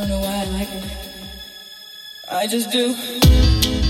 don't know why I like it. I just do.